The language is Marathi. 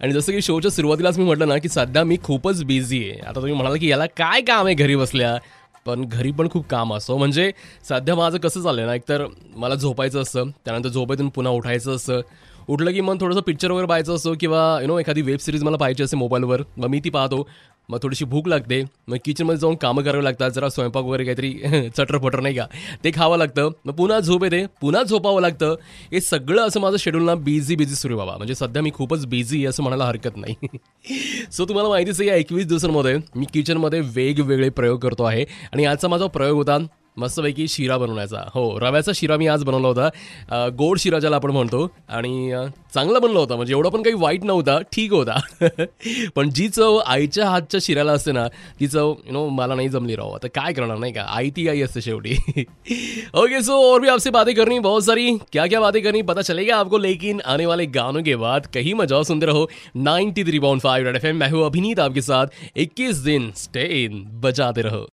आणि जसं की शोच्या सुरुवातीलाच मी म्हटलं ना की सध्या मी खूपच बिझी आहे. आता तुम्ही म्हणाला की याला काय काम आहे घरी बसल्या? पण घरी पण खूप काम असो म्हणजे सध्या माझं कसं चाललंय ना एकतर मला झोपायचं असतं त्यानंतर झोपेतून पुन्हा उठायचं असतं. उठलं की मग थोडंसं पिक्चर वगैरे पाहायचं असतो किंवा यु नो एखादी वेब सिरीज मला पाहायची असते मोबाईलवर मग मी ती पाहतो. मग थोडीशी भूक लागते. मग किचनमध्ये जाऊन कामं करावी लागतात. जरा स्वयंपाक वगैरे काहीतरी चटरपटर नाही का? ते खावं लागतं. मग पुन्हा झोप येते. पुन्हा झोपावं लागतं. हे सगळं असं माझं शेड्यूल ना बिझी बिझी सुरू बाबा. म्हणजे सध्या मी खूपच बिझी आहे असं म्हणायला हरकत नाही. सो तुम्हाला माहितीच आहे या एकवीस दिवसांमध्ये मी किचनमध्ये वेगवेगळे प्रयोग करतो आहे. आणि आजचा माझा प्रयोग होता मस्तपैकी शिरा बनवण्याचा. हो रव्याचा शिरा मी आज बनवला होता. गोड शिरा ज्याला आपण म्हणतो. आणि चांगला बनला होता. म्हणजे एवढा पण काही वाईट नव्हता ठीक होता. पण जी चव आईच्या हातच्या शिऱ्याला असते ना ती चव यु नो मला नाही जमली राहू आता काय करणार नाही का? आई ती आई असते शेवटी. ओके सो और भी आपसे बातें करनी बहुत सारी. क्या क्या बातें करनी पता चलेगा आपको लेकिन आने वाले गानों के बाद कहीं मजा सुनते रहो. 93.5 थ्री पॉइंट फाइव मैं हूँ अभिनीत आपके साथ. 21 दिन स्टे इन बजाते रहो.